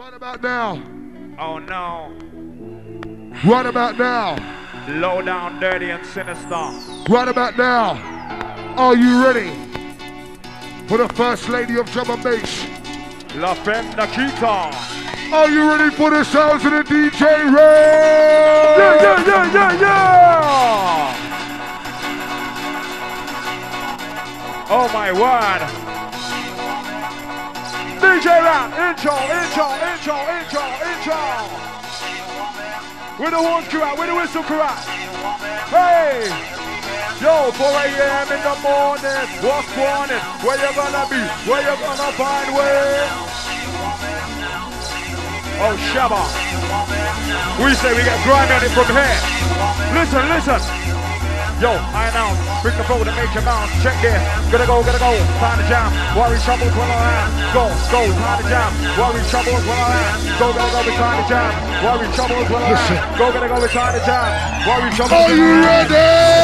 Right about now. Oh no. Right about now. Low down, dirty and sinister. Right about now. Are you ready for the first lady of drum and bass? La Femme Nikita. Are you ready for the sounds of the DJ Ray? Yeah, yeah, yeah, yeah, yeah. Oh my word. DJ Rap, intro, intro, intro, intro, intro. Where the horns at? Where the whistle at? Hey! Yo, 4 a.m. in the morning, what's morning? Where you gonna be? Where you gonna find way? Oh, Shabba. We say we got grimy on it from here. Listen, listen. Yo, I announce, bring the flow make your bounce. Check this. Gotta go, gotta go. Time to jam. Worry troubles when I am. Go, go, time to jam. Worry troubles when I am. Go, go, go, time to jam. Worry troubles when I am. Go, gotta go, time to jam. Worry troubles. Are you ready?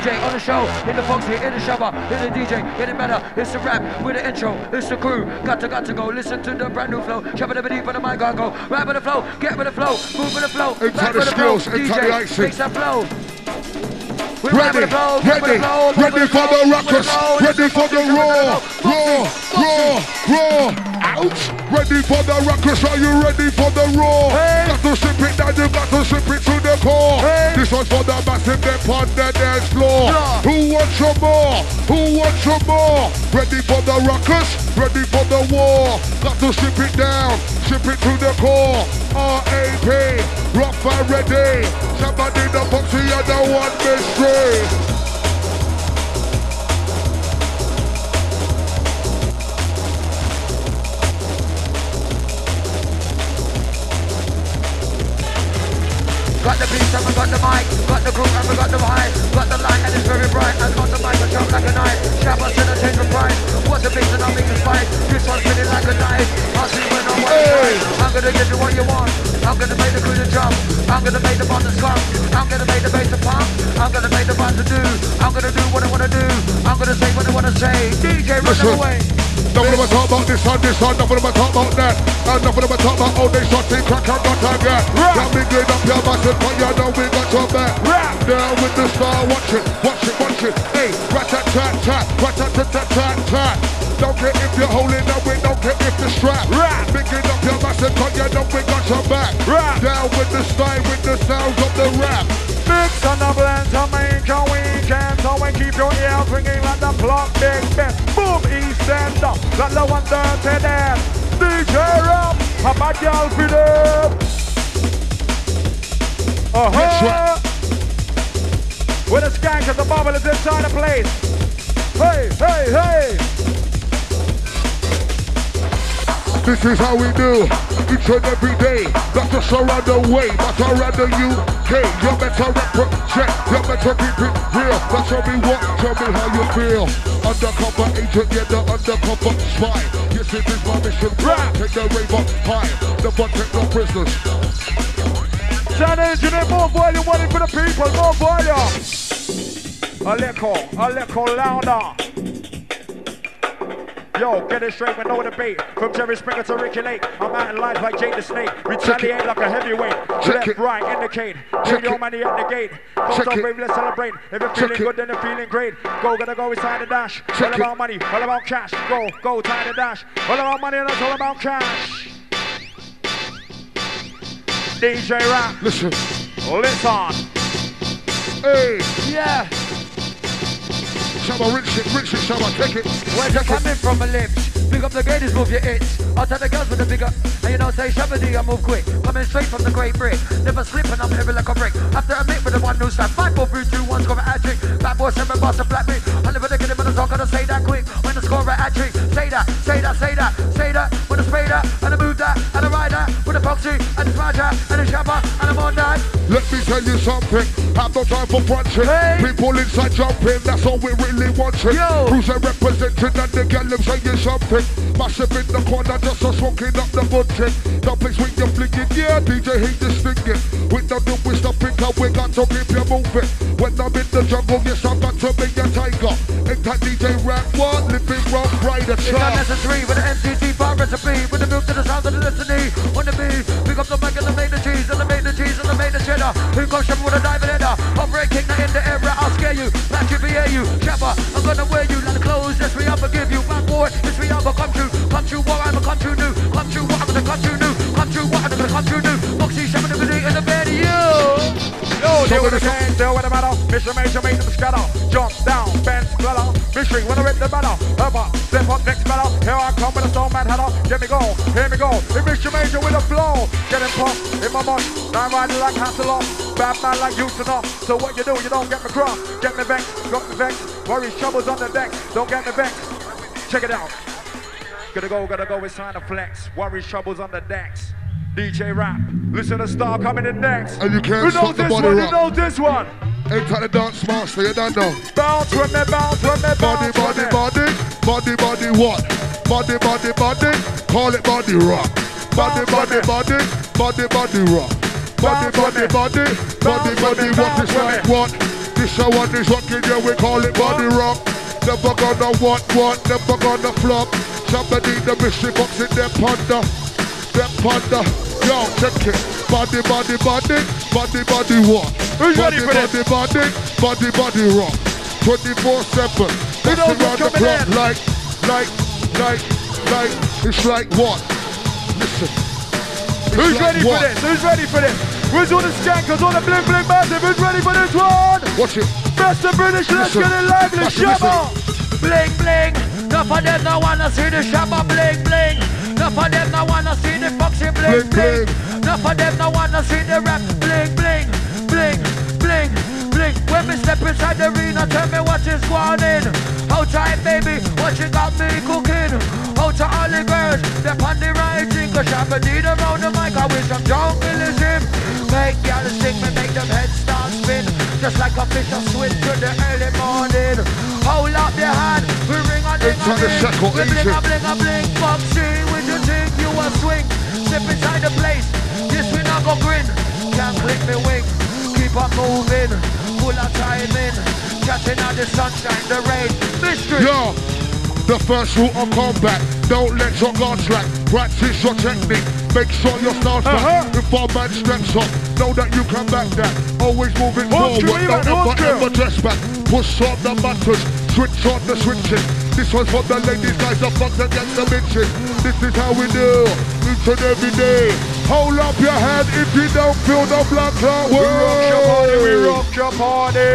DJ on the show, in the Foxy, in the Shabba, in the DJ, getting better. It's the rap with the intro, it's the crew. Got to, got to go. Listen to the brand new flow. Shabba the beat for the mic, go. Rap with the flow, get with the flow, move with the flow. Back the with the flow. the DJ, makes that flow. Ready, rap with the flow, get with ready, the flow, move ready for the ruckus, with the flow. ready for the roar, raw, raw, raw. Ready for the ruckus, are you ready for the raw? Hey. Got to slip it down, you got to slip it to the core. Hey. This one's for the massive dip on the dance floor. Yeah. Who wants some more? Who wants some more? Ready for the ruckus, ready for the war. Got to slip it down, slip it to the core. R.A.P. Rough and ready. Somebody the and the one Mistri. Got the beat and we got the mic, got the groove and we got the vibe, And enough of them talk about how they shot they crack and and get. Right. Now me get up your massive but you know we got your back. Down with the star, watch it, watch it, watch it. Hey, rat tat tat tat, rat tat tat tat tat tat. Don't care if you're holding up, we don't care if the strap. Right. Picking up your massive but you know we got your back. Right. Down with the style, with the sounds of the rap. Mix and a blend to make a weekend So we keep your ears ringing like the clock Big Ben Boom, East End up, like the one dirty there DJ Ram, have my girl for them Uh-huh With a skank as the bubble is inside the place Hey, hey, hey This is how we do each and every day. Not just around the way, but around the UK. You better represent, you better keep it real. Now tell me what, tell me how you feel. Undercover agent, yeah, the undercover spy. Yes, it is my mission. Right. Take the rave up high. Never take no prisoners. Sound engineer, more volume, money for the people, more volume A little, a little louder Yo, get it straight with no debate. From Jerry Springer to Ricki Lake, I'm out in life like Jake the Snake. Retaliate like a heavyweight. Check Left, it. right, indicate. Check Take your money at the gate. Come Check on, it. baby, let's celebrate. If you're feeling it. good, then you're feeling great. Go, gotta go, inside the dash. Check all it. about money, all about cash. Go, go, time to dash. All about money, and that's all about cash. DJ Rap, Listen, listen. hey, Yeah, Shabba, rich it, rich it, Shabba, take it. where's it coming from my lips? Big up the gators, move your hits. I'll tell the girls with the bigger. And you know, say Shabba D, I move quick. Coming straight from the Great Brick. Never slip and I'm heavy like a brick. After a mix with the one new snap. Five, four, three, two, one, score a hat trick. Bad boy, seven, boss, a flat beat. Let me tell you something. Have no time for brunching. Hey. People inside jumping. That's all we really wanting. Yo. Cruiser representing and the gal them saying something. Massive in the corner, just a smoking up the button. The place when you're flicking, yeah, DJ he the stinging. With the new we stopping, cause we got to keep you moving. When I'm in the jungle, yes, I got to be a tiger. Ain't that DJ rap what? Living rough, rider, It's chop. unnecessary with the MTT bar recipe. Cheddar. Who goes shopping with a diamond header? I'm breaking in the area, I'll scare you. Back you, hear you. Shabba, I'm gonna wear you like the clothes. Yes, we and give you. Bad boy, yes, we up and come true. Come true, what I'm a come true new. Come true, what I'm gonna come true new. Come true, what I'm gonna come true new. Moxie, Shabba, the video in the bed, you. Yo, deal with the change, deal with the matter. Mission major, make them scatter. Jump down, bend, splatter. Mistri, when I rip the banner. Up up, step up, next I come with a stone man header. Get me go, here me go. In mission major with a flow. Get him pop in my mouth. Now I'm riding like Hasselhoff. Bad man like you to know. So what you do, you don't get me cross. Get me vexed, got me vexed. Worries, troubles on the deck. Don't get me vexed. Check it out. Gotta go, gotta go, it's time to flex. Worries, troubles on the decks. DJ Rap, listen to Star coming in next. And you can't Who stop knows the this body one? rock. Who knows this one? Ain't that the dance master, you don't know. Bounce with me, bounce with me, Body, bounce body, me. body, body, body, what? Body, body, body, call it body rock. Body, body, body, body, body rock. Body, body, body, body, body, what is like what? This a one is rocking, yeah, we call it body rock. Never gonna what, what, never gonna flop. Somebody the mystery box in their ponder, their ponder. Yo, check it. Body, body, body, body, body, what? Who's body, ready for body, this? body, body, body, rock. 24-7. Who knows Dancing what's round the clock in? like, like, like, like, it's like what? Listen. It's Who's like ready what? for this? Who's ready for this? Where's all the skankers, all the bling bling massive? Who's ready for this one? Watch it. Best of British, let's Listen. get it lively, Shabba! Bling bling. Enough of them no wanna see the shabba bling bling. Enough of them no wanna see the foxy bling Bling, bling. Enough of them no wanna see the rap bling bling When me step inside the arena, tell me what is going in. How tight, baby? What you got me cooking? How to all the girls? They're on the right thing. Cause Shabba need around the mic. I wish some jungleism. Make y'all sing me, make them heads start spin. Just like a fish a swim to the early morning. Hold up your hand, we ring on the We bling bling bling. With you think you a swing? Step inside the place, this we not go grin. Can't click me wing, keep on moving. Full of timing, catching out the sunshine, the rain. Mistri. Yo, the first rule of combat. Don't let your guard slack. Practice your technique. Make sure your style's back. Uh-huh. If our man steps up, know that you can back that. Always moving Walk forward. through, Don't ever, through. ever dress back. Push on the buttons. Switch on the switches. This one's for the ladies, guys, the fucks against the bitches. This is how we do. Each and every day. Hold up your hand if you don't feel the blood clot. We rock your party, we rock your party.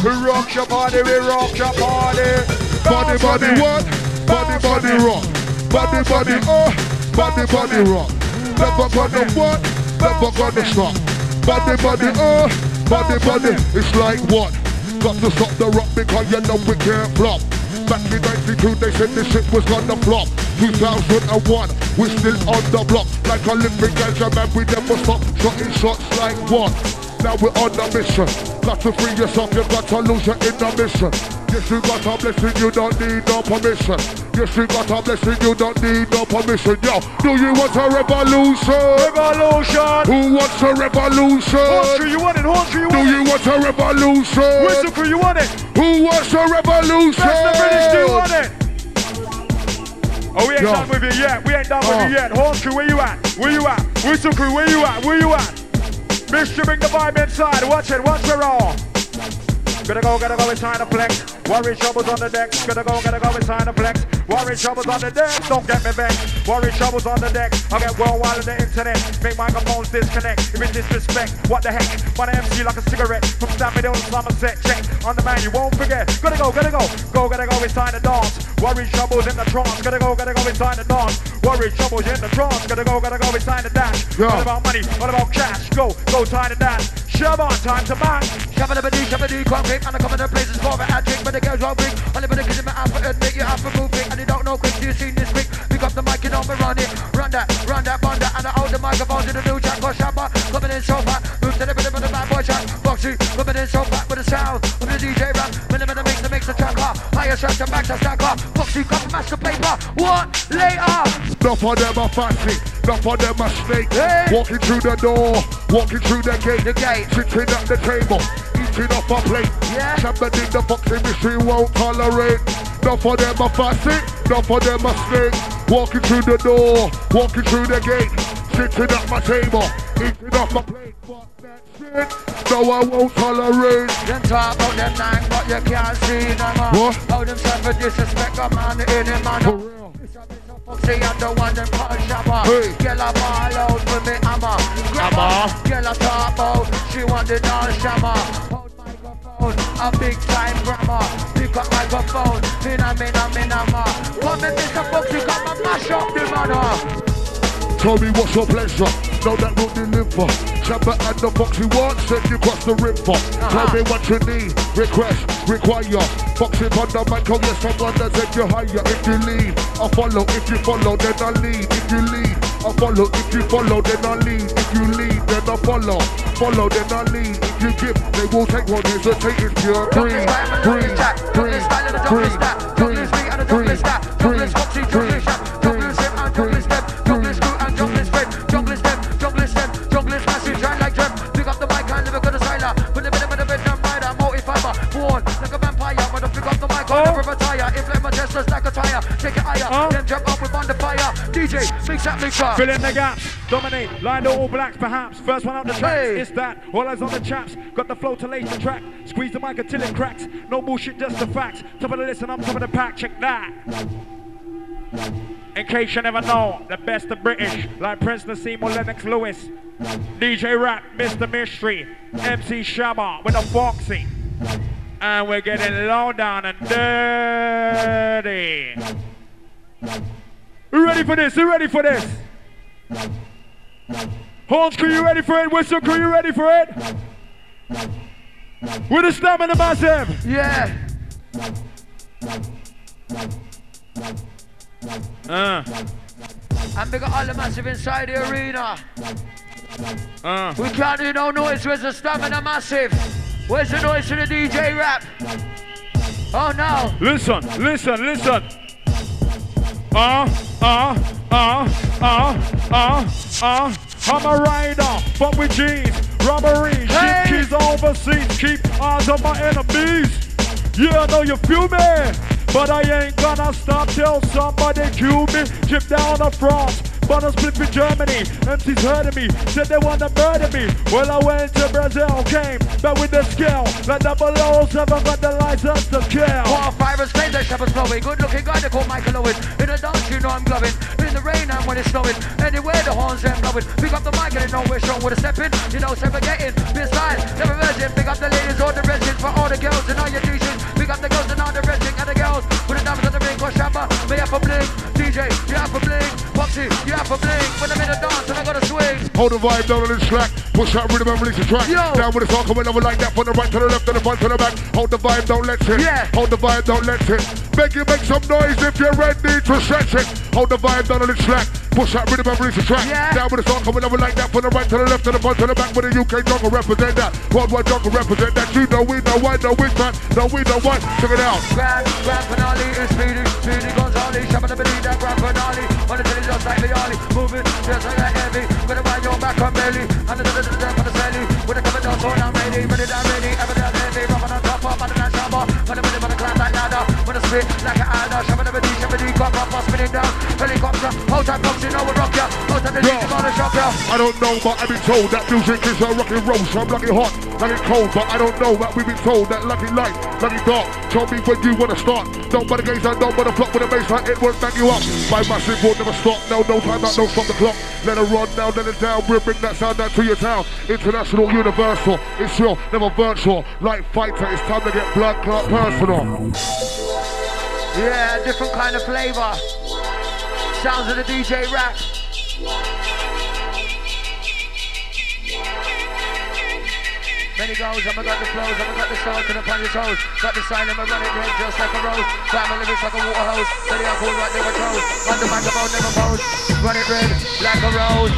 We rock your party, we rock your party. Body, body, what? Body, body, rock. Body, body, oh. Body, body, rock. Never gonna what? Never gonna stop. Body, body, oh. Body, body. It's like what? Got to stop the rock because you know we can't flop. Back in 92, they said this shit was gonna flop. 2001, we still on the block. Like Olympic Games, man, we never stop. Shotting shots like what? Now we're on the mission. Got to free yourself, you got to lose your inner mission. Yes, you got a blessing, you don't need no permission. Yes, you got a blessing, you don't need no permission. Yo, do you want a revolution? Revolution. Who wants a revolution? Crew, you want it? Crew, you Do want you want a revolution? Whistle you want it? Who wants a revolution? That's the British, do you want it? Oh, we ain't Yo. done with you yet. We ain't done with Oh. you yet. Horse crew, where you at? Where you at? Whistle crew, where you at? Where you at? Mister, bring the vibe inside. Watch it, watch it all. Gotta go, gotta go, it's time to flex. Worry troubles on the decks. Gotta go, gotta go, it's time to flex. Worry troubles on the decks. Don't get me vexed. Worry troubles on the decks. I get worldwide on the internet. Make microphones disconnect. If it's disrespect, what the heck? My MC like a cigarette. From Stamford Hill to Somerset. Check on the man, you won't forget. Gotta go, gotta go. Go, gotta go, it's time to dance. Worry troubles in the trance. Gotta go, gotta go, it's time to dance. Worry troubles in the trance. Gotta go, gotta go, it's time to dash. Yeah. All about money, all about cash. Go, go, time to dash. Shabba, time to back. Shabba the body, shabba the concrete, and I come in the places for a hat trick, but the girls won't bring. Only but the kids in my alpha admit you have to move quick, and you don't know quick, you see this quick? Pick up the mic, you know me run it, run that, run that, run that, and I hold the microphone to the new jack, cause Shabba, coming in so fat, move to the rhythm of the bad boy track, Boxy, coming in so fat with the sound of the DJ rap, up, higher shots and to stack up, Boxy, come and mash the paper, what? Later! Enough of them are fancy, enough of them are snake. Hey. Walking through the door, walking through the gate, The gate. sitting at the table, eating off a plate. Yeah. In the box industry won't tolerate. Enough of them are fancy, enough of them are snake. Walking through the door, walking through the gate, sitting at my table, eating off my plate. Fuck that shit, no I won't tolerate. Them talk about them nine, but you can't see them. uh. What? How them suffer disrespect a man in him, man. For real. Foxy and the one them call Shabba. Hey. Girl a ball out with me hammer. Hammer. Girl a talk about she want the dance shammer. Microphone, a big time grammar. Pick up microphone, minna minna minna ma. Come and Mr. Foxy, come and mash up the manor. Tell me what's your pleasure. Know that will deliver. Shabba and the Foxy one send you across the river. Tell me what you need. Request, require. Foxy on the mic, oh yes, someone that said you higher. If you lead, I follow. If you follow, then I lead. If you lead, I follow. If you follow, then I lead. If you lead, then I follow. Follow, then I lead. If you give, they will take one. Hesitate if you're green, green, green, green, green, green, green, green, green, DJ, mix that mixer. Fill in the gaps, dominate, line the all blacks perhaps. First one out the tracks, Hey. it's that. All eyes on the chaps, got the flow to lace the track. Squeeze the mic until it cracks. No bullshit, just the facts. Top of the list and I'm top of the pack, check that. In case you never know, the best of British, like Prince Naseem or Lennox Lewis. DJ Rap, Mr. Mistri, MC Shabba with a Foxy. And we're getting low down and dirty. You ready for this? You ready for this? Horns crew, you ready for it? Whistle crew, you ready for it? With the stamina massive. Yeah. Uh, And big up all the massive inside the arena. uh. We can't do no noise, where's the stamina massive? Where's the noise to the DJ rap? Oh no. Listen, listen, listen. Uh, uh, uh, uh, uh, uh. I'm a rider, fuck with jeans, robbery, Hey! keys overseas, keep eyes on my enemies. Yeah, I know you feel me, but I ain't gonna stop till somebody kill me. Chip down the France, but I split in Germany. MC's heard me, said they wanna murder me. Well, I went to Brazil, came back with the scale. Like 007 got the license to kill. Five and slave the shepherd's flowing. Good looking guy they call Michael Owen. In the dance you know I'm glowing. In the rain and when it's snowing. Anywhere the horns them blowing. Pick up the mic and they know we're strong with a step in. You know, getting. This line, never virgin. Pick up the ladies all the residents for all the girls and all your DJs. Pick up the girls and all the residents and the girls. With the diamonds on the ring, cause Shabba, uh, me have a bling. DJ, you have a bling. Foxy, you have a bling. When I'm in the dance and I gotta swing. Hold the vibe down on this track. Push that rhythm and release the track. Yo. Down with the song coming over like that. From the right to the left, to the front to the back. Hold the vibe, don't let it. Yeah. Hold the vibe, don't let it. Make you make some noise if you're ready to stretch it. Hold the vibe down on this track. Push that rhythm and release the track. Yeah. Down with the song coming over like that. From the right to the left, to the front to the back. With the UK jungle represent that. Worldwide jungle represent that. You know we know why, know we man. No we know what. Check it out. Grand, grand finale is speedy, speedy Gonzales, shabba the beat, that grand finale. On the just like the moving just like heavy. Gonna ride your back on belly, and the to the top of the belly. Ready, ready, ready. Of, that. When the climb that ladder. When like an never got spinning down. Helicopter, whole time comes, you know, we rock ya. Hold time, the Yo. DJ gonna shock ya. I don't know, but I've been told that music is a rock and roll. So I'm lucky hot, lucky cold, but I don't know that we've been told that lucky light, lucky dark. Tell me when you wanna start. Don't bother gaze and don't bother flop with a baseline. It won't back you up. My massive will never stop. No, no time out, no stop the clock. Let it run now, let it down. We'll bring that sound down to your town. International, universal. It's real, never virtual. Like fighter, it's time to get blood clot personal. Yeah, different kind of flavor. Sounds of the DJ rap. It goes. I'ma got the flows, I'ma got the soul, can upon your toes. Got the sign, I'ma run it red just like a rose. Got my lyrics like a water hose. Ready, I cool like never chose. On the microphone, never pose. Run it red like a rose.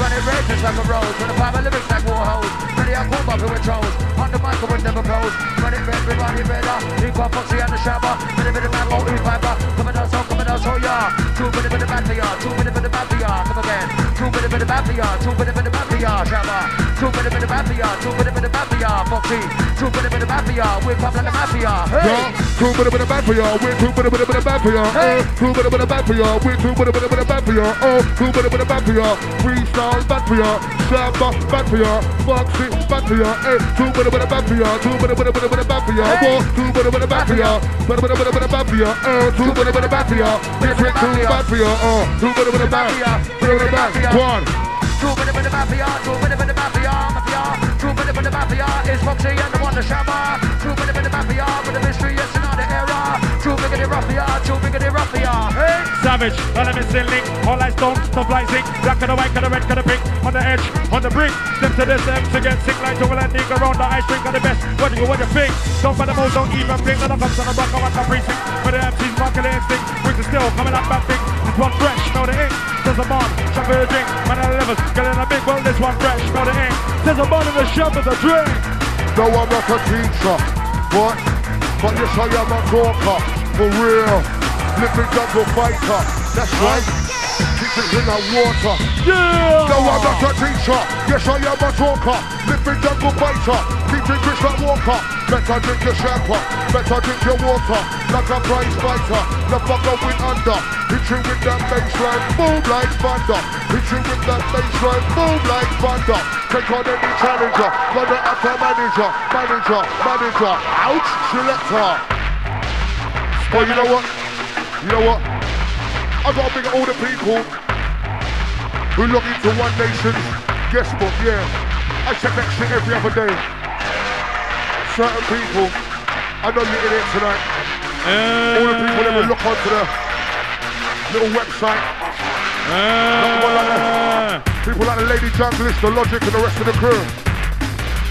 Run it red just like a rose. With a pile of lyrics like water hose. Ready, I cool, bumping with chose. On the microphone, never pose. Run it red, we run it red. He Foxy and the Shabba. Bit of bit of man, oh, e fiber. Coming out, so out, so yeah. Two bit of bit of bad for ya. Two bit of bit of bad for ya. Come again. Two bit of bit of bad for ya. Two bit of bit of ya. Shabba. Two bit of bit of bad for. Two bit of bit of bad for ya. Foxy. Two bit of bit of. We're pop like a mafia. Hey. Two bit of bit of bad for y'all. We're two bit of bit of y'all. Hey. Uh, two bit of bit of bad for y'all. We're two bit of bit of bit of bad for y'all. Oh, two bit of bit of y'all. Freestyle bad for y'all. Shabba bad for y'all. Foxy bad. Hey, two bit of bit of bad for y'all. Two bit of bit of bit of bit of y'all. Hey. Two bit of bit of y'all. Bit of bit of bit of bit of bad for y'all. Uh, two bit of bit of for y'all. Different two bad. Oh, two bit of bit of bad. Bit of bit of bad. One. Two bit of of mafia. Two bit of of mafia. Mafia. Two bit of of mafia. Is Foxy and the one the Shabba. Two bit of of mafia. With the R2, biggity roughly, R2, biggity roughly, R. Hey! Savage, elements in link, all lights don't stop rising. Black and the white, and the red, and the pink, on the edge, on the brink. Step to the steps to get sick, like over and dig around the ice drink, Got the best. What do you, what do you think? Don't find the most, don't even think. None of them, son of rock, I want to precinct. For the MCs, market instinct, brings it still, coming up, bad thing. This one fresh, smell the ink. There's a bomb, shot for the drink, man I the livers, in a big one. this one fresh, smell the ink. There's a bomb in the shop, with a drink. No, I'm not a teacher, but but you say I'm a talker, for real. Living jungle fighter, that's right. Keep it in the water. Yeah! No, I'm not a teacher. Yes, I am a talker. Living jungle fighter. Keep rich like walker. Better drink your champagne. Better drink your water. Like a prize fighter. The fuck going under. Hit you with that baseline. Boom like thunder. Hit you with that baseline. Boom like thunder. Take on any challenger. Run it up to manager. Manager. Manager. Ouch. Selector. Oh, you know what? You know what? I gotta big up all the people who log into One Nation's guest book, yeah. I check that shit every other day. Certain people, I know you're in it tonight. All the people that will look onto the little website. Uh, People like the Lady Junglist, the Logic, and the rest of the crew.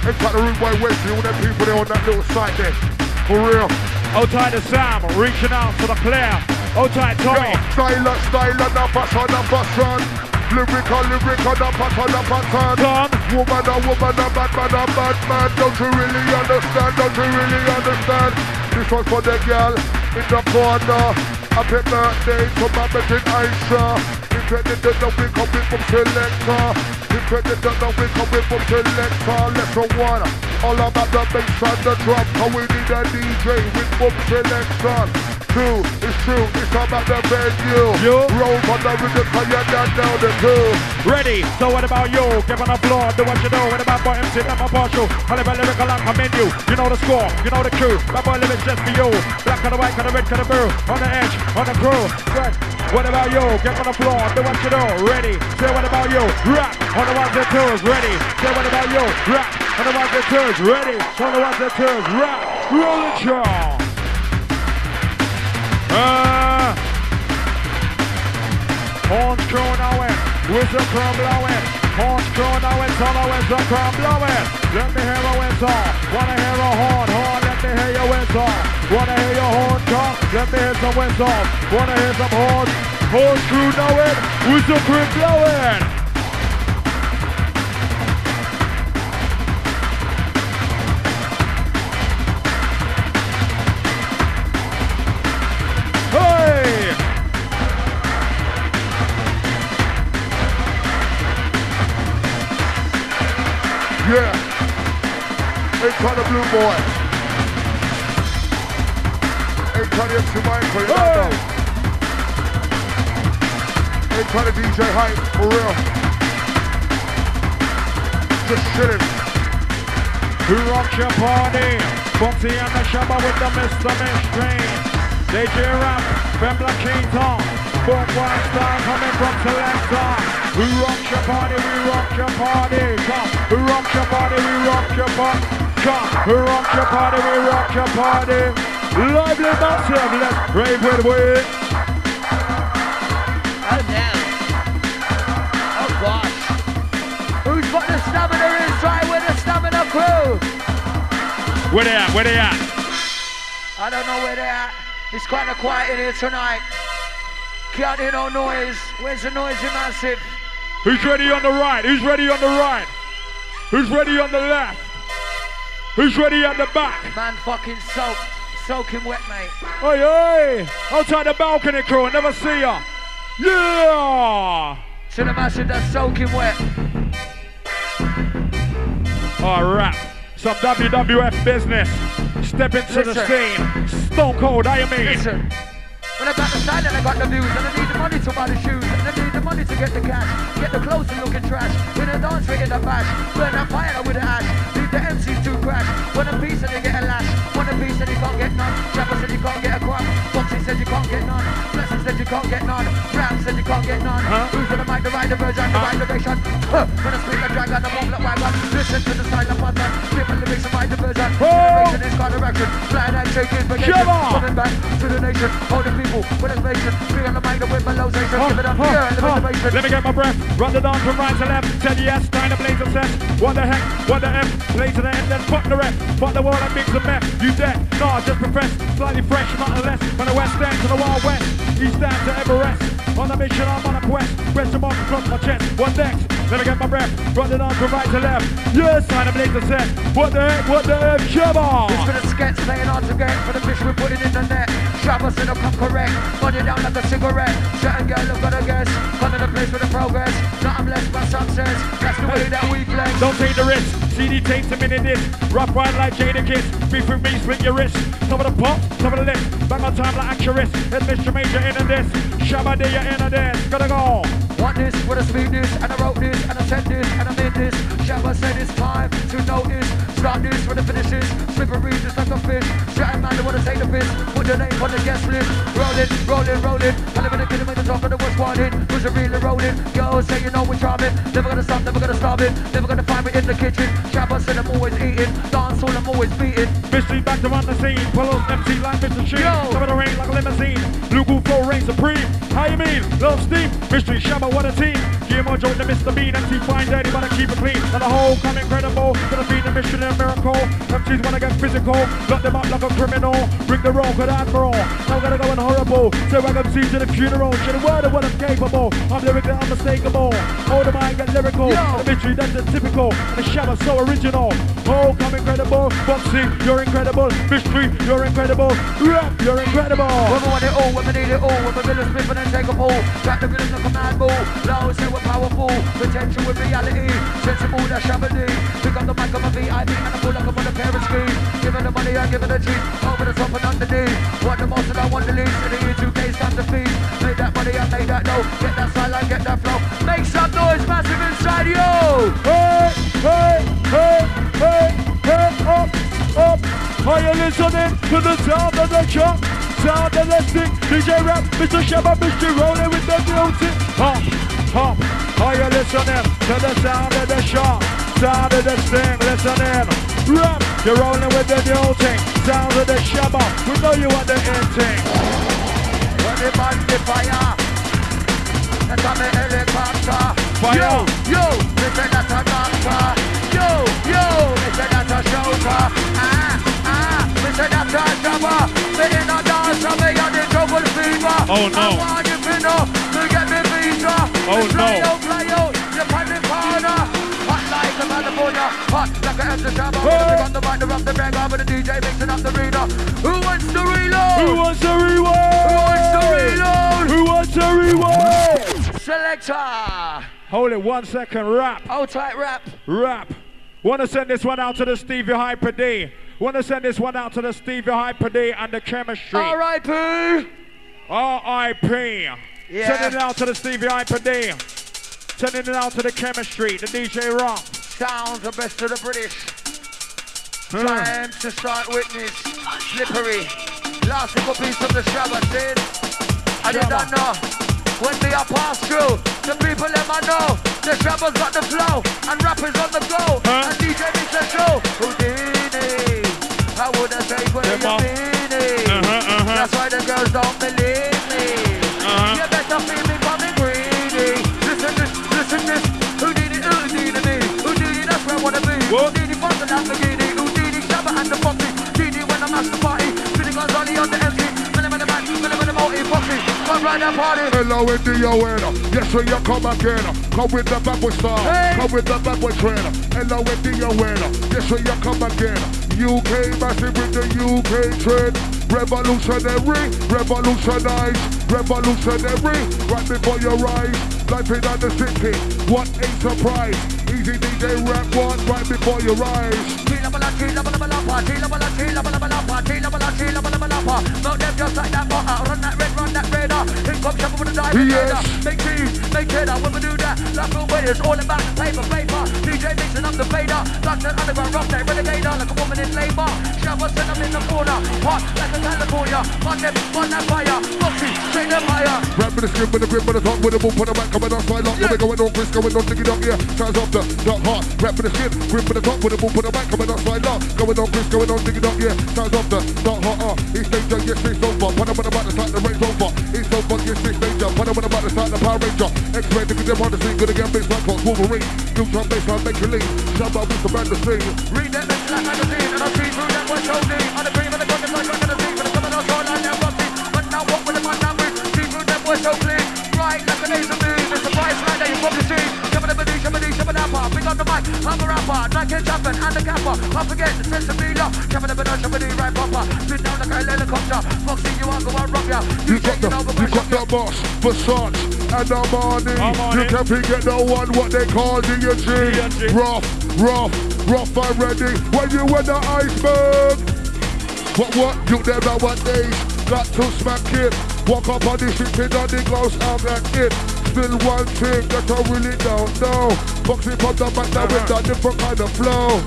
Like the Root Boy Wesley, all them people there on that little site there. For real. Tight to Sam, reaching out for the player. Hold tight, Tommy. Style, style, and a fashion, a fashion. Lyrical, lyrical, a pattern, a pattern. Done. Woman, a woman, a bad man, a bad man. Don't you really understand? Don't you really understand? This one's for the girl in the corner. Happy birthday to my magic Aisha. Didn't know we come with from selector. You didn't we come with from selector. Let's go one. All about the bass and the drum. How we need a DJ with boom selection. Two, it's true, it's about the venue. You. Roll on the rhythm, cause down down the two. Ready, so what about you? Give an applause, do what you know. What about boy MC, not my partial. I live a lyrical and come in you. You know the score, you know the crew. My boy lyrics just for you. Black and the white, and the red, and the blue. On the edge, on the crew. Good. What about you? Give an applause, do what you know. Ready, say what about you? Rap on the ones and twos. Ready, say what about you? Rap on the ones and twos. Ready, on the ones and twos. Rap, roll it, y'all. Ah. Horns crowing, whistle crown blowing. Horns crowing, solo whistle crown blowing. Let me hear a whistle. Wanna hear a horn, horn. Let me hear your whistle. Wanna hear your horn come? Let me hear some whistle. Wanna hear some horns? Horns crew knowing, whistle crew blowing. Yeah. Ain't kind of blue boy. Ain't kind of MC Michael, you Hey! know. Ain't of DJ Hype, for real. Just chilling. Who rocks your party? Bumpy and the Shabba with the Mr. Mainstream. DJ Rap, Bembla Keaton. Boom, one star coming from Selector. Who rocks your party? We rock your party. Come. Who rocks your party? We rock your party. Come. Who rocks your party? We rock your party. Lively massive. Let's rave with we. Oh no. Oh gosh. Who's got the stamina inside with the stamina crew? Where they at? Where they at? I don't know where they're at. It's kind of quiet in here tonight. Can't hear no noise. Where's the noisy massive? Who's ready on the right? Who's ready on the right? Who's ready on the left? Who's ready at the back? Man fucking soaked. Soaking wet, mate. Oi, oi! Outside the balcony crew, I never see ya. Yeah! To the massive that's soaking wet. Alright, some WWF business. Step into the scene. Stone Cold, I mean. Listen. When I got the sign and I got the views and I need the money to buy the shoes and I need the money to get the cash, get the clothes and looking trash. In a dance ring in the bash, burn that fire with the ash. Leave the MCs to crash. Want a piece and they get a lash. Want a piece and you can't get none. Chopper said you can't get a crumb. Foxy said you can't get none. Blessing said you can't get none. Get none. Huh? Who's gonna mic the ride the version, the ride the version? Huh. I speak the dragon, the moment wagon. Listen to the silent button. Skip the lyrics and ride the version. Oh! Generation is kind of action. Flying and shaking, Shiver! coming back to the nation. Holding people with information. Free on the mic, the wind below station. Give it up here and the motivation. Let me get my breath. Run the dance from right to left. Said yes, time to blaze set. What the heck? What the F? Play to the end, then fuck the rest. Fuck the world and mix and meth. You dead? Nah, just profess. Slightly fresh, not less. From the west end to the wild west. East end to Everest. On a mission, I'm on a quest. Question mark across my chest. What next? Let me get my breath. Run the dance from right to left. Yes, time to blaze a set. What the heck? What the F? Shabba! It's for the skets playing hard to get For the fish we're putting in the net Shabbos in the come correct it down like a cigarette Certain girl I've got a guess Come in the place with the progress Not I'm blessed by success That's the way that we flex Don't take the risk. CD takes a minute this. Rough ride like Jadakiss. Beef with me, split your wrist. Top of the pop, top of the list. Bang on time like actress. It's Mr. Major in a this. Shabba day in a this. Gotta go. Want this, with a speed this And I wrote this, and I said this, and I made this Shabba said it's time to notice Start this with the finishes Slippery just like a fish Certain man they wanna take the piss Put the name on the guest list Rolling, rolling, rolling I live in the kingdom in the top of the what's wanted Who's really rolling? Girls say you know we're charming Never gonna stop, never gonna stop it Never gonna find me in the kitchen Shabba said I'm always eating Dance all I'm always beating Mistri back to run the scene. Follows MC like Mr. Sheen. Top of the rain like a limousine. Lugu flow reign supreme. How you mean? Love steam. Mistri Shabba, what a team. Guillermo Joe the Mr. Bean. MC fine dirty, but I keep it clean. And the whole come incredible. Gonna be the mission and miracle. MCs wanna get physical. Lock them up like a criminal. Bring the roll, good admiral. Now I'm gonna go in horrible. So I MC to the funeral. Should have word of what I'm capable. I'm lyrically unmistakable. Hold the mind, get lyrical. The Mistri, that's the typical. And the Shabba so original. Oh, come incredible. Foxy, you're incredible. Mistri, you're incredible. Rap, you're incredible. When we want it all, when we need it all, when we build a split and take a pull. Got the rhythm like a mad bull. Low say we're powerful. Potential with reality. Sensible, that's shabby. Pick up the mic, I'm a VIP, and I pull like I'm on a pair of skis. Give the money, I give it the cheap. Over the top and underneath. Want the most and I want the least. In the year 2K, time to feed. Make that money, I make that dough. Get that sideline, get that flow. Make some noise, massive inside you. Hey, hey, hey, hey, hey, up, up. Are you listening to the sound of the chop? Sound of the stick. DJ Rap, Mr. Shabba, Mr. Rolling with the music. Hop, hop. Are you listening to the sound of the shop? Sound of the sting, listening. Rap, you're rolling with the new thing. Sound of the Shabba, we know you want the end thing. When the man the fire. That's on the helicopter. Fire. Yo, yo, they say that's a doctor. Yo, yo, they say that's a shooter. Ah, ah, they say that's a jabber. They in a dance, me on the trouble fever. Oh, no. I want you to know, to get Oh, no. out, fly out, you pan the corner. Hot like a hot like a empty jabber. Hey. When the mic, the rock, the bang, with the DJ mixing up the reader. Who wants to reload? Who wants to rewind? Who wants to reload? Who wants to rewind? Selector! Hold it one second. Rap, Hold tight rap. rap. Want to send this one out to the Stevie Hyper D. Want to send this one out to the Stevie Hyper D and the chemistry. R.I.P. R.I.P. Yeah. Sending it out to the Stevie Hyper D. Sending it out to the chemistry, the DJ Rock. Sounds the best of the British. Hmm. Time to start witness. Slippery. Last little piece of the Shabba said. I did not know. When we are passed through, the people let me know. The Shabba's got the flow, and rappers on the go. Huh? And DJ makes a show. Houdini. How would I say what you mean? Uh-huh, uh-huh. That's why the girls don't believe What? Houdini, fucking Lamborghini. Houdini, Shabba and the on the MC, money on the man, money on the. Come ride that party. Hello, India winner. Yes, sir, you come again. Come with the style. Hey. Come with the boy trainer. Hello, India winner. Yes, sir, you come again. UK massive with the UK trend. Revolutionary, revolutionize, revolutionary. Right before your eyes, life in the city. What a surprise. Easy DJ rap one right before your eyes. Melt them just like that that red, run radar. Here with the diamond Yes. Make cheese, make cheddar. When we do that, like away, it's all about the paper, paper. DJ mixing up the fader. Like that underground rock, that renegader. Like a woman in labor. Shower send them in the corner. Hot like a California. On them, on that fire. Foxy, straight the fire. Rap with the skin, with the grip, with the top, with the boom, put the back, coming on slide lock, Yeah. going on, Chris, going on, diggy dog, yeah. Sounds off the dot hard. Rap with the skin, grip with the top, with the boom, put the back, coming on slide lock, going on, Chris, going on, diggy dog, yeah. Sounds off the dot hard, uh. East danger, yes, it's over. Put them on about to start the race over. East over, yes, it's danger. Put them on about to start the Power Ranger. X-Men, niggas, them on the scene, good again, big black box, Wolverine. New time, baseline, make you lean. Jump out the band, the scene. Read that next like magazine and I see through that one show me. On the cream of the content like I'm gonna see, but it's coming on short like that rusty. But now what with the man with? See through that one so clean. Right like a laser beam. It's a price right that you probably see. Shabba dabba dee, shabba dee, shabba dabba. On the mic, I'm a rapper. Like it jumping and the capper. I forget the sense of me love. Shabba dabba dee, shabba dee, right proper. Sit down like a helicopter. Foxy, you are go and rock ya. You You got the, taking over you my got the shop. boss, Versace, and the money. Armani. You can forget the one what they call D&G. D&G. Rough, rough, rough and ready. When you wear the iceberg. What, what, you never one days got to smack it. Walk up on the street, pin on the gloves, I'm at it. Still one thing that I really don't know. Boxing from the back now with a different kind of flow.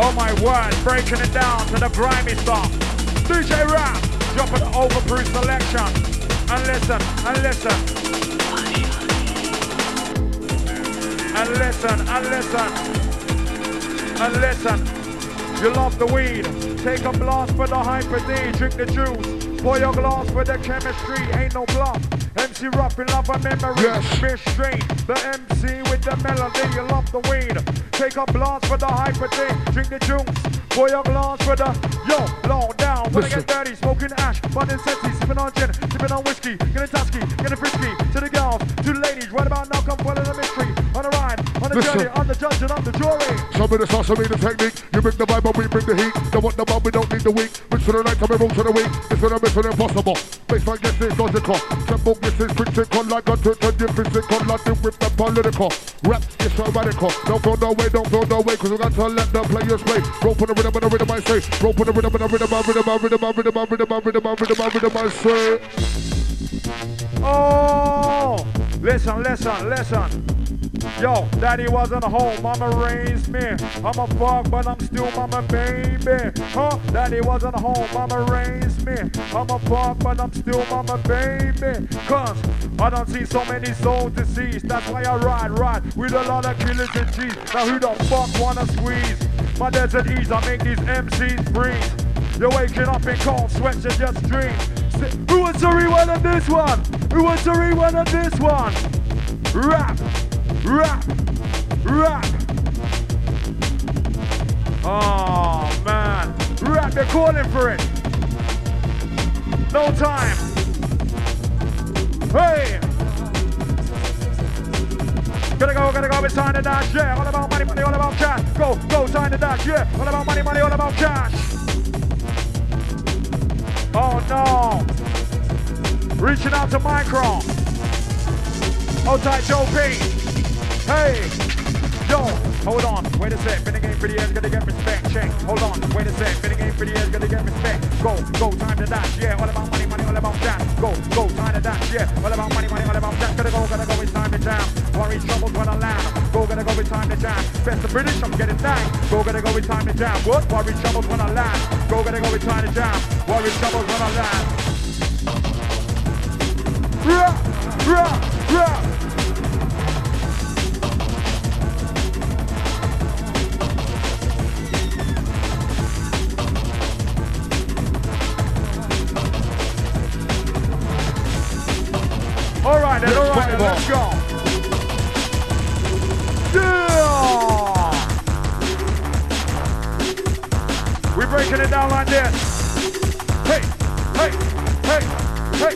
Oh my word, breaking it down to the grimy stuff. DJ Rap, dropping the overproof selection. And listen, and listen. And listen, and listen. And listen. You love the weed. Take a blast for the hyper D. Drink the juice. Pour your glass with the chemistry. Ain't no bluff. MC in love and memory. Yes. Straight. The MC with the melody. You love the weed. Take a blast for the hyper D. Drink the juice. Pour your glass for the yo, low down. Wanna Listen. get dirty, smoking ash, burning sexy, sipping on gin, sipping on whiskey, getting tusky, getting frisky. To the girls, to the ladies, right about now, come follow the Mistri. On a ride, on a Listen. journey, on the judge and on the jury. Some of the sauce, some of the technique. You bring the vibe, but we bring the heat. Don't want the bomb, we don't need the weak. For the night, coming roll to the week. It's for the mission impossible. Baseline, yes, it's logical. Tempo, yes, it's critical. Like a turn, turn, physical. Nothing with the political. Rap, it's so radical. Don't go no way, don't go no way. Cause we got to let the players play. Roll for the rhythm, and the rhythm, I say. Roll for the rhythm, and the rhythm, and rhythm, and rhythm, and rhythm, and rhythm, and rhythm, and rhythm, and rhythm, I say. Oh, listen, listen, listen. Yo, daddy wasn't home, mama raised me. I'm a fuck, but I'm still mama baby. Huh? Daddy wasn't home, mama raised me. I'm a fuck, but I'm still mama baby. Cause I don't see so many souls deceased. That's why I ride, ride with a lot of killers and cheese. Now who the fuck wanna squeeze? My desert ease, I make these MCs breathe. You're waking up in cold sweats and just dreams. Who wants to rewind on this one? Who wants to rewind on this one? Rap, rap, rap. Oh man, rap, they're calling for it. No time. Hey. Gotta go, gotta go, it's time to dash, yeah. All about money, money, all about cash. Go, go, time to dash, yeah. All about money, money, all about cash. Oh no. Reaching out to Micron. Hold tight, Joe P. Hey. Yo, hold on. Wait a sec. Been a game for the end, gotta get respect. Check. Hold on. Wait a sec. Been a game for the end, gotta get respect. Go, go, time to dash. Yeah, all about money, money, all about cash. Go, go, time to dash. Yeah, all about money, money, all about cash. Gotta go, gotta go, it's time to jam. Worry troubles when I land. Go, gotta go, it's time to jam. Best the British, I'm getting down. Go, gotta go, it's time to jam. What? Worry troubles when I land. Go, gotta go, it's time to jam. Worry troubles when I land. Rah, rah, rah. Go. Yeah! We're breaking it down like this. Hey, hey, hey, hey.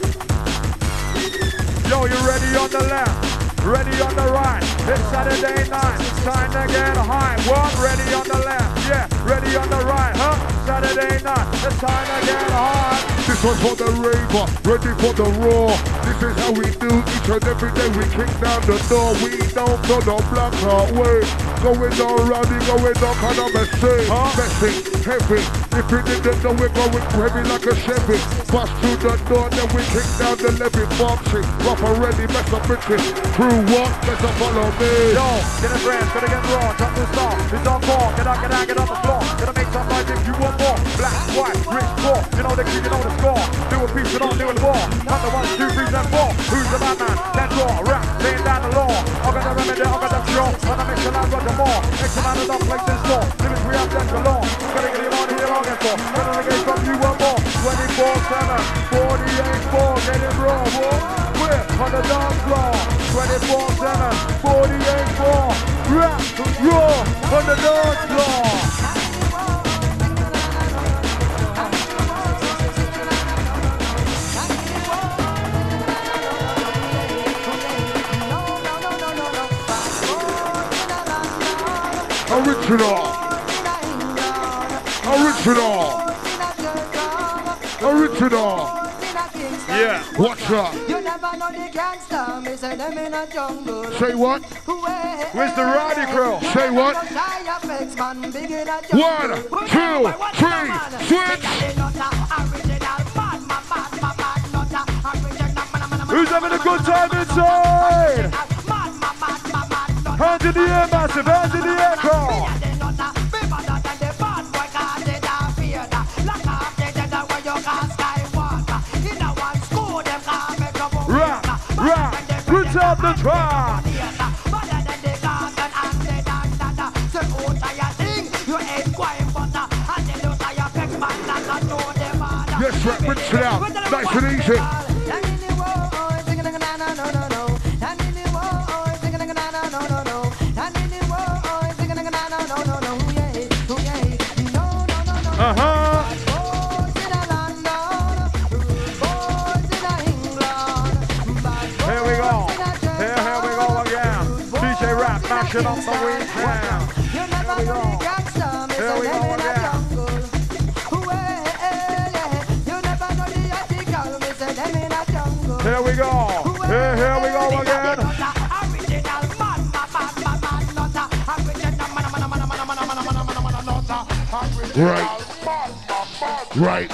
Yo, you ready on the left? Ready on the right? It's Saturday night, it's time to get high. One ready on the left, yeah, ready on the right, huh? Saturday night, it's time to get high. This one's for the raver, ready for the raw. This is how we do each and every day. We kick down the door. We don't go no black our way. Going on rowdy, going on kind of messy. Huh? Messy, heavy. If you didn't know we're going heavy like a Chevy. Bust through the door, then we kick down the levy. Boxing, rough already, mess up bitches. Crew what? Better follow me. Yo, get a brand, gonna get raw, drop the star. It's on call, get out, get out, get on the floor. Gonna make some noise if you want more. Black, white, rich, poor. You know the key, you know the score. Do a piece, you don't do war. Not the one, two, three, and four. Who's the bad man? Let's draw, rap, laying down the law. I got the remedy, I got the cure. On a mission, I've got the more. X amount of dog places store. Limits we have the galore. Gotta get it on here, I'll get for. Gonna from you one more. 24-7, 48-4, get it raw. We're on the dance floor. 24-7, 48-4. Rap, raw, on the dance floor. Original. Original. Yeah. Watch out. You never know the gangster, me say them in a jungle. Say what? Where's the Roddy crew? Say what? One, two, three, switch. Who's having a good time inside? Hands in the air, massive. Hands in the air. Out the track. Yes, rap, rinse it out. Nice and easy. Rap mashing up the weekend. Here we go. Here we go again. Here we go. Here, here we go again. Right. Right.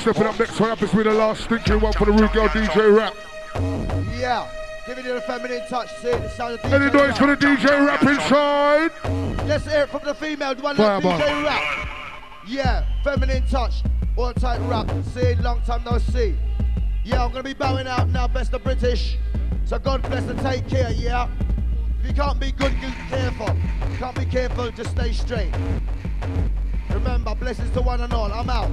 Stepping up next one up has been the last stinking one for the Rude Girl DJ Rap. Yeah, giving you the feminine touch. See the sound of DJ Any noise for the DJ Rap inside? Let's hear it from the female. The one Fire like. DJ rap. Yeah, feminine touch. All tight rap. See, long time no see. Yeah, I'm gonna be bowing out now. Best of British. So God bless and take care. Yeah. If you can't be good, be careful. You Can't be careful, just stay straight. Remember, blessings to one and all. I'm out.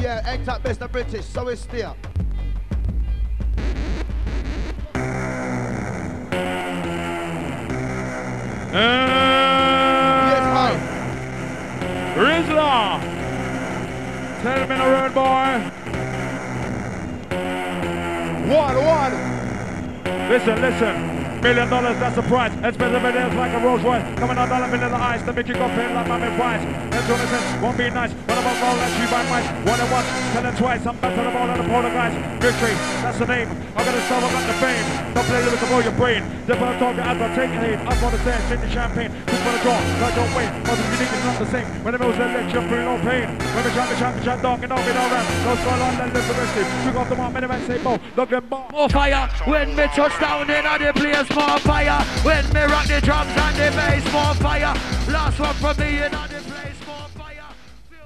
Yeah, act up best of British. So is still. Yes, Uh, hi. Rizla. Tell him in a road, boy. One, one. Listen, listen. Million dollars, that's the price. Expensive it is like a Rolls Royce. Coming out dollar million ice to make you go pay like mommy price. Let's do this, won't be nice. But I'm about let you buy mice. One and one, tell twice. I'm back to the and the polar guys. Victory, that's the name. I'm gonna solve, I got the fame. Don't play lyrics about your brain. They're gonna talk as I take a lead. I'm gonna stand, drink the champagne. Just wanna draw, but don't wait. Cause it's unique, it's not the same. When the mills are lit, you're free, no pain. When we jump, we jump, we jump, dog, and no, we don't rap. No skull on, then the rest. Took off the mark, many men say, bo, look them ball. More fire when me touch down in the place. More fire when me rock the drums and the bass. More fire. Last one from me in the place.